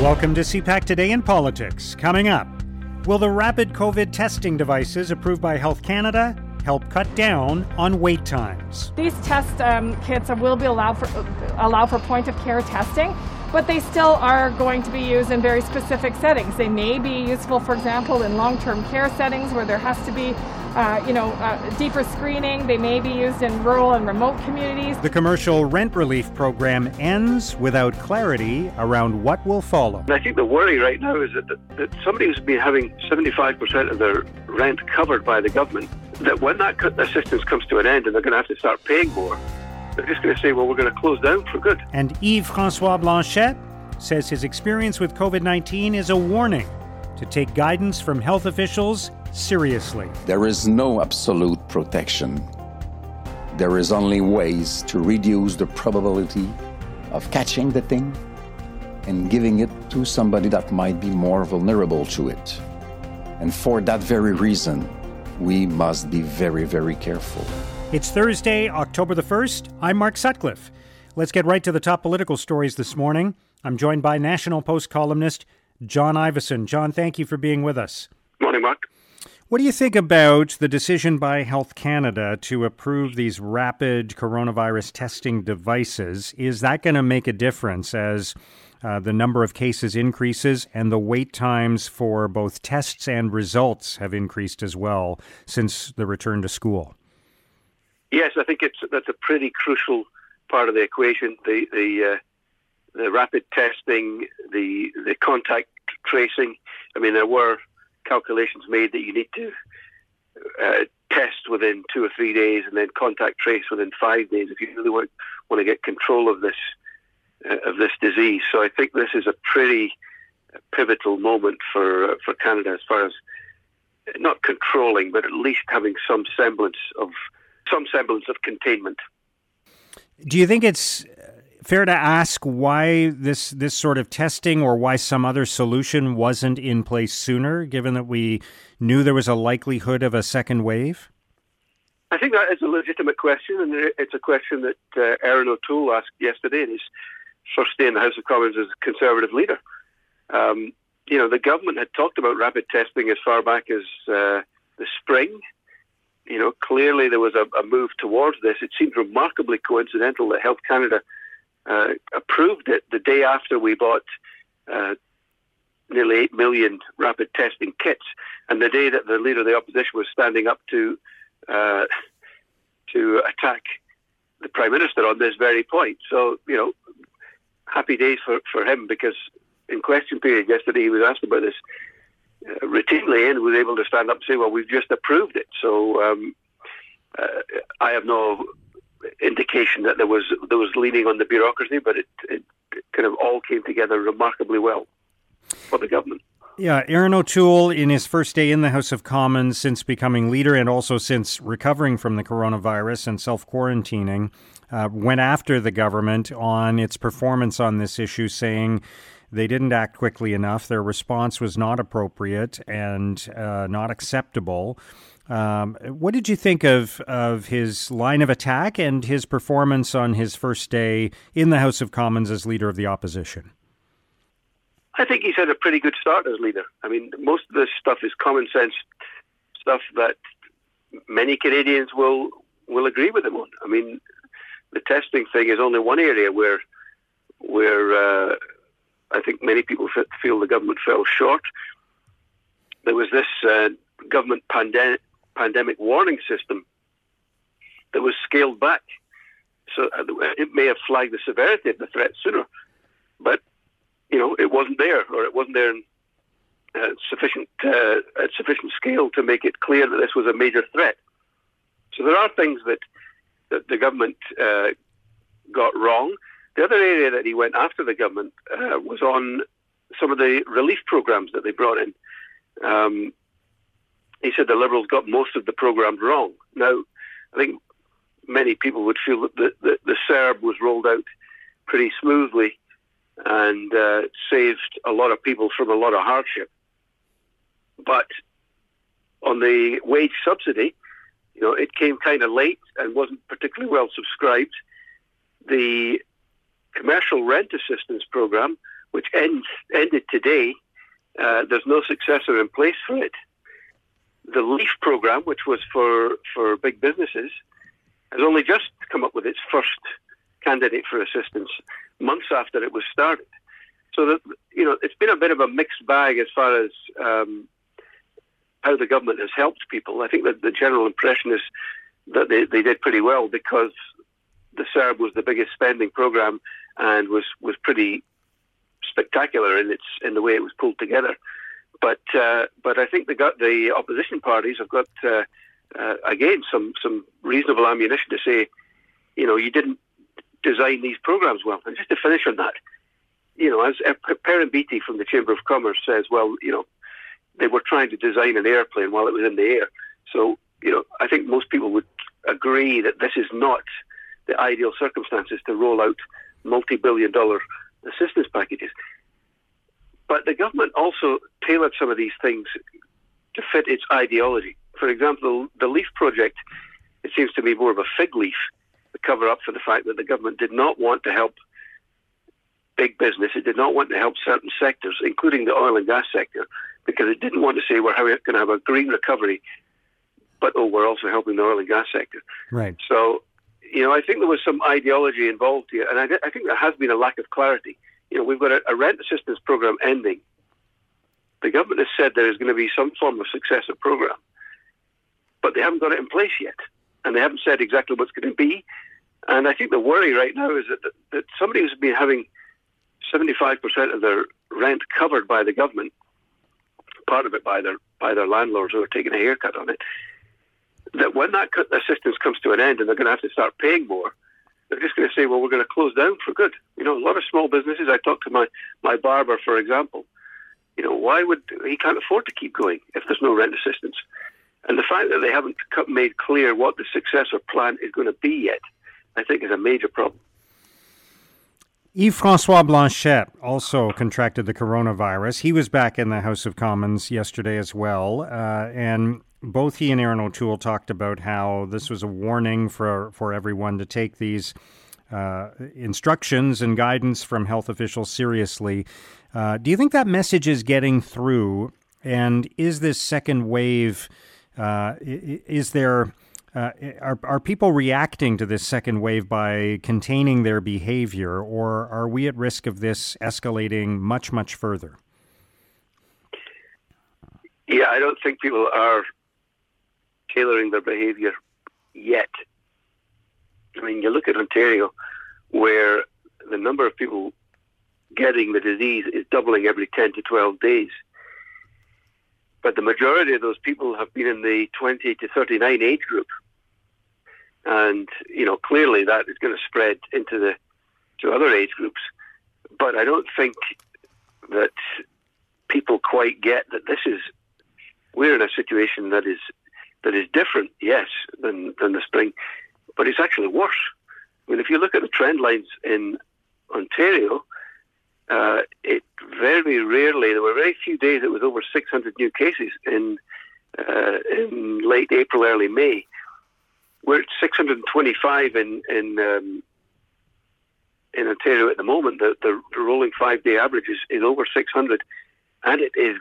Welcome to CPAC Today in Politics. Coming up, will the rapid COVID testing devices approved by Health Canada help cut down on wait times? These test um, kits will be allowed for allow for point of care testing, but they still are going to be used in very specific settings. They may be useful, for example, in long-term care settings where there has to be uh, you know, uh, deeper screening. They may be used in rural and remote communities. The commercial rent relief program ends without clarity around what will follow. And I think the worry right now is that, that, that somebody who's been having 75% of their rent covered by the government, that when that assistance comes to an end and they're going to have to start paying more, they're just going to say, well, we're going to close down for good. And Yves Francois Blanchet says his experience with COVID 19 is a warning to take guidance from health officials seriously. There is no absolute protection. There is only ways to reduce the probability of catching the thing and giving it to somebody that might be more vulnerable to it. And for that very reason, we must be very, very careful. It's Thursday, October the 1st. I'm Mark Sutcliffe. Let's get right to the top political stories this morning. I'm joined by National Post columnist John Ivison. John, thank you for being with us. Morning, Mark. What do you think about the decision by Health Canada to approve these rapid coronavirus testing devices? Is that going to make a difference as uh, the number of cases increases and the wait times for both tests and results have increased as well since the return to school? Yes, I think it's that's a pretty crucial part of the equation. The the uh, the rapid testing, the the contact tracing. I mean, there were calculations made that you need to uh, test within two or three days and then contact trace within five days if you really want, want to get control of this uh, of this disease. So I think this is a pretty pivotal moment for uh, for Canada as far as not controlling, but at least having some semblance of some semblance of containment. Do you think it's fair to ask why this this sort of testing or why some other solution wasn't in place sooner, given that we knew there was a likelihood of a second wave? I think that is a legitimate question, and it's a question that uh, Erin O'Toole asked yesterday in his first day in the House of Commons as a Conservative leader. Um, you know, the government had talked about rapid testing as far back as uh, the spring. You know, clearly there was a, a move towards this. It seems remarkably coincidental that Health Canada uh, approved it the day after we bought uh, nearly 8 million rapid testing kits, and the day that the leader of the opposition was standing up to uh, to attack the prime minister on this very point. So you know, happy days for, for him because in question period yesterday he was asked about this uh, routinely and was able to stand up and say, "Well, we've just approved it." So um, uh, I have no indication that there was there was leaning on the bureaucracy, but it, it kind of all came together remarkably well for the government. Yeah, Erin O'Toole, in his first day in the House of Commons since becoming leader and also since recovering from the coronavirus and self quarantining, uh, went after the government on its performance on this issue, saying they didn't act quickly enough. Their response was not appropriate and uh, not acceptable. Um, what did you think of, of his line of attack and his performance on his first day in the House of Commons as leader of the opposition? I think he's had a pretty good start as leader. I mean, most of this stuff is common sense stuff that many Canadians will will agree with him on. I mean, the testing thing is only one area where where uh, I think many people feel the government fell short. There was this uh, government pandemic pandemic warning system that was scaled back. So uh, it may have flagged the severity of the threat sooner, but you know it wasn't there, or it wasn't there in uh, sufficient uh, at sufficient scale to make it clear that this was a major threat. So there are things that that the government uh, got wrong. The other area that he went after the government uh, was on some of the relief programs that they brought in. Um, he said the Liberals got most of the programme wrong. Now, I think many people would feel that the, the, the CERB was rolled out pretty smoothly and uh, saved a lot of people from a lot of hardship. But on the wage subsidy, you know, it came kind of late and wasn't particularly well subscribed. The commercial rent assistance program which ends ended today. Uh, there's no successor in place for it. The LEAF program, which was for, for big businesses, has only just come up with its first candidate for assistance months after it was started. So that you know, it's been a bit of a mixed bag as far as um, how the government has helped people. I think that the general impression is that they, they did pretty well because the CERB was the biggest spending program and was, was pretty spectacular in its in the way it was pulled together. But uh, but I think the the opposition parties have got uh, uh, again some some reasonable ammunition to say, you know, you didn't design these programs well. And just to finish on that, you know, as uh, Perrin Beatty from the Chamber of Commerce says, well, you know, they were trying to design an airplane while it was in the air. So, you know, I think most people would agree that this is not the ideal circumstances to roll out multi-billion dollar assistance packages. But the government also tailored some of these things to fit its ideology. For example, the LEAF project, it seems to be more of a fig leaf to cover up for the fact that the government did not want to help big business. It did not want to help certain sectors, including the oil and gas sector, because it didn't want to say we're going to have a green recovery, but oh, we're also helping the oil and gas sector. Right. So, you know, I think there was some ideology involved here, and I, I think there has been a lack of clarity. You know, we've got a, a rent assistance program ending. The government has said there is going to be some form of successor program, but they haven't got it in place yet, and they haven't said exactly what's going to be. And I think the worry right now is that, that, that somebody who's been having 75% of their rent covered by the government, part of it by their by their landlords who are taking a haircut on it. That when that assistance comes to an end and they're going to have to start paying more, they're just going to say, "Well, we're going to close down for good." You know, a lot of small businesses. I talked to my my barber, for example. You know, why would he can't afford to keep going if there's no rent assistance? And the fact that they haven't made clear what the successor plan is going to be yet, I think, is a major problem. Yves Francois Blanchet also contracted the coronavirus. He was back in the House of Commons yesterday as well. Uh, and both he and Erin O'Toole talked about how this was a warning for, for everyone to take these uh, instructions and guidance from health officials seriously. Uh, do you think that message is getting through? And is this second wave, uh, is there uh, are, are people reacting to this second wave by containing their behavior, or are we at risk of this escalating much, much further? Yeah, I don't think people are tailoring their behavior yet. I mean, you look at Ontario, where the number of people getting the disease is doubling every 10 to 12 days. But the majority of those people have been in the 20 to 39 age group. And, you know, clearly that is going to spread into the to other age groups. But I don't think that people quite get that this is we're in a situation that is that is different, yes, than than the spring, but it's actually worse. I mean, if you look at the trend lines in Ontario, uh, it very rarely, there were very few days it was over 600 new cases in uh, in late April, early May. We're at 625 in in um, in Ontario at the moment. The, the, rolling five day average is, is over 600, and it is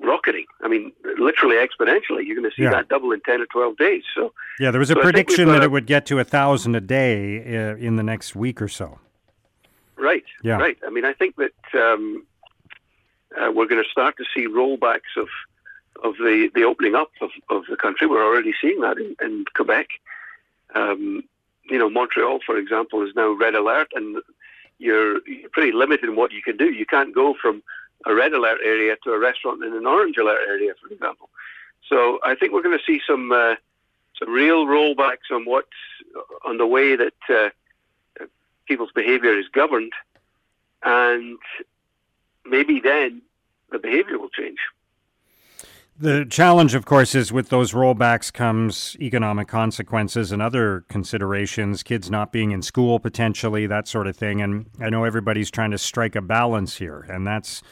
rocketing. I mean, literally exponentially. You're going to see yeah. that double in 10 or 12 days. So yeah, there was a so prediction that it would get to a thousand a day uh, in the next week or so. Right. Yeah. Right. I mean, I think that um, uh, we're going to start to see rollbacks of of the, the opening up of, of the country. We're already seeing that in, in Quebec. Um, you know, Montreal, for example, is now red alert, and you're, you're pretty limited in what you can do. You can't go from a red alert area to a restaurant in an orange alert area, for example. So I think we're going to see some uh, some real rollbacks on what on the way that uh, people's behaviour is governed, and maybe then the behaviour will change. The challenge, of course, is with those rollbacks comes economic consequences and other considerations, kids not being in school potentially, that sort of thing. And I know everybody's trying to strike a balance here, and that's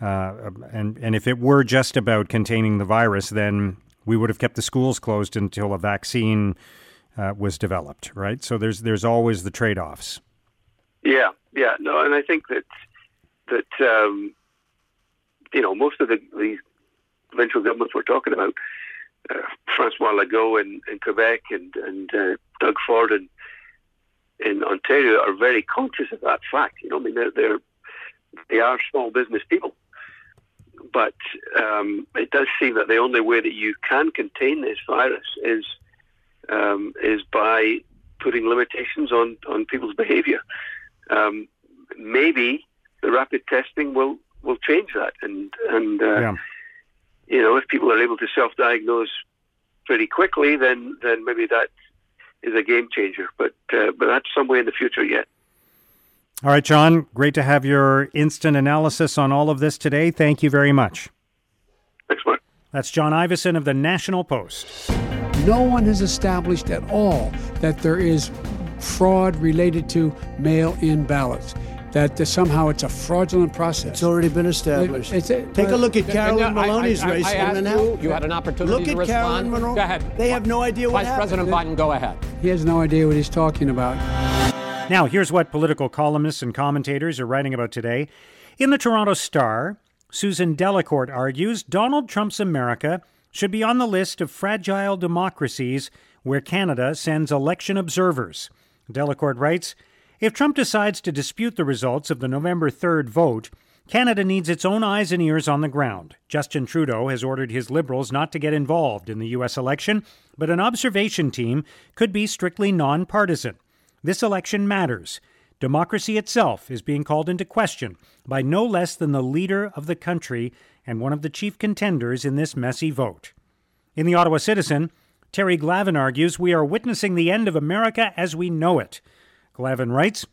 uh, and and if it were just about containing the virus, then we would have kept the schools closed until a vaccine uh, was developed, right? So there's there's always the trade offs. Yeah, yeah, no, and I think that that um, you know most of the these provincial governments we're talking about, uh, Francois Legault in, in Quebec and and uh, Doug Ford in in Ontario are very conscious of that fact. You know, I mean they're, they're they are small business people, but um, it does seem that the only way that you can contain this virus is um, is by putting limitations on on people's behaviour. Um, maybe the rapid testing will will change that, and and uh, yeah. You know if people are able to self-diagnose pretty quickly, then then maybe that is a game changer. But uh, but that's some way in the future yet. All right, John, great to have your instant analysis on all of this today. Thank you very much. Thanks, Mark. That's John Ivison of the National Post. No one has established at all that there is fraud related to mail in ballots that somehow it's a fraudulent process. It's already been established. It, a, Take uh, a look at Carolyn no, Maloney's I, I, race I, I in you, you had an opportunity look to at respond. Carolyn Monroe. Go ahead. They have no idea what Vice President Biden, go ahead. He has no idea what he's talking about. Now, here's what political columnists and commentators are writing about today. In the Toronto Star, Susan Delacourt argues Donald Trump's America should be on the list of fragile democracies where Canada sends election observers. Delacourt writes if Trump decides to dispute the results of the November 3rd vote, Canada needs its own eyes and ears on the ground. Justin Trudeau has ordered his Liberals not to get involved in the U.S. election, but an observation team could be strictly nonpartisan. This election matters. Democracy itself is being called into question by no less than the leader of the country and one of the chief contenders in this messy vote. In the Ottawa Citizen, Terry Glavin argues we are witnessing the end of America as we know it. Glavin writes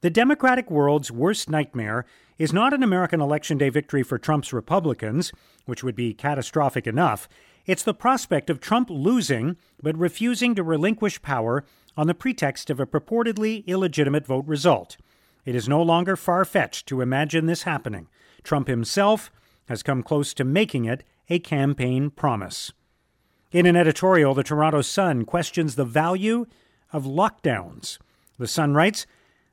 The Democratic world's worst nightmare is not an American Election Day victory for Trump's Republicans, which would be catastrophic enough. It's the prospect of Trump losing but refusing to relinquish power on the pretext of a purportedly illegitimate vote result. It is no longer far fetched to imagine this happening. Trump himself has come close to making it a campaign promise. In an editorial, the Toronto Sun questions the value of lockdowns. The Sun writes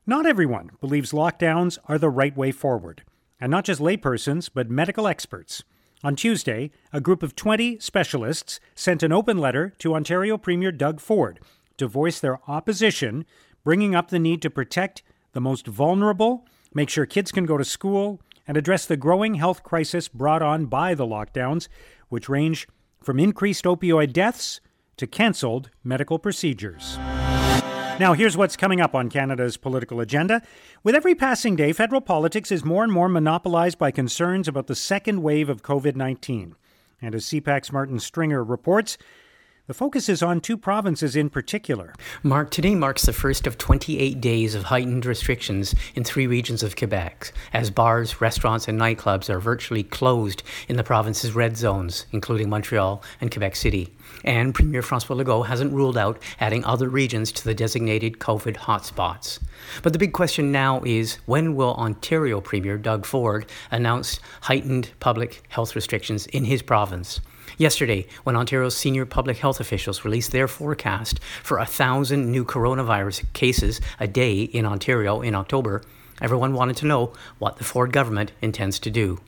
Not everyone believes lockdowns are the right way forward, and not just laypersons, but medical experts. On Tuesday, a group of 20 specialists sent an open letter to Ontario Premier Doug Ford to voice their opposition, bringing up the need to protect the most vulnerable, make sure kids can go to school, and address the growing health crisis brought on by the lockdowns, which range from increased opioid deaths to cancelled medical procedures. Now, here's what's coming up on Canada's political agenda. With every passing day, federal politics is more and more monopolized by concerns about the second wave of COVID 19. And as CPAC's Martin Stringer reports, the focus is on two provinces in particular. Mark, today marks the first of 28 days of heightened restrictions in three regions of Quebec, as bars, restaurants, and nightclubs are virtually closed in the province's red zones, including Montreal and Quebec City. And Premier Francois Legault hasn't ruled out adding other regions to the designated COVID hotspots. But the big question now is when will Ontario Premier Doug Ford announce heightened public health restrictions in his province? Yesterday, when Ontario's senior public health officials released their forecast for a thousand new coronavirus cases a day in Ontario in October, everyone wanted to know what the Ford government intends to do.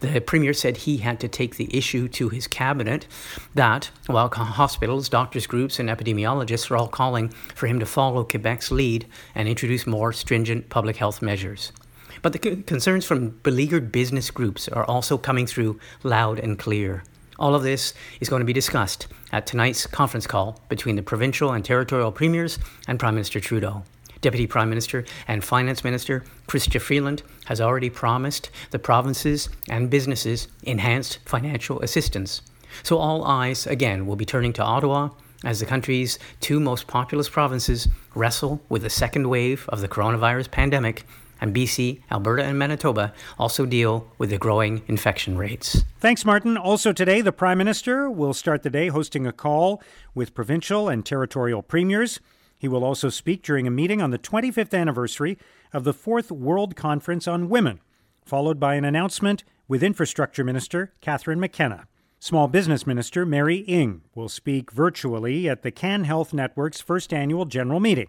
The Premier said he had to take the issue to his cabinet, that while hospitals, doctors' groups, and epidemiologists are all calling for him to follow Quebec's lead and introduce more stringent public health measures. But the concerns from beleaguered business groups are also coming through loud and clear. All of this is going to be discussed at tonight's conference call between the provincial and territorial premiers and Prime Minister Trudeau. Deputy Prime Minister and Finance Minister Chrystia Freeland has already promised the provinces and businesses enhanced financial assistance. So all eyes again will be turning to Ottawa as the country's two most populous provinces wrestle with the second wave of the coronavirus pandemic and BC, Alberta, and Manitoba also deal with the growing infection rates. Thanks, Martin. Also, today, the Prime Minister will start the day hosting a call with provincial and territorial premiers. He will also speak during a meeting on the 25th anniversary of the Fourth World Conference on Women, followed by an announcement with Infrastructure Minister Catherine McKenna. Small Business Minister Mary Ng will speak virtually at the Can Health Network's first annual general meeting.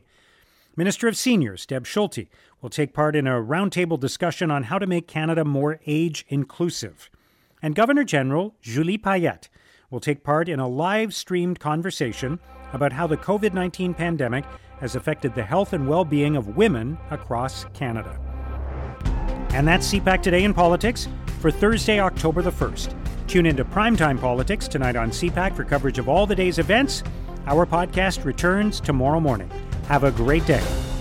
Minister of Seniors, Deb Schulte, will take part in a roundtable discussion on how to make Canada more age inclusive. And Governor General Julie Payette will take part in a live streamed conversation about how the COVID 19 pandemic has affected the health and well being of women across Canada. And that's CPAC Today in Politics for Thursday, October the 1st. Tune into Primetime Politics tonight on CPAC for coverage of all the day's events. Our podcast returns tomorrow morning. Have a great day.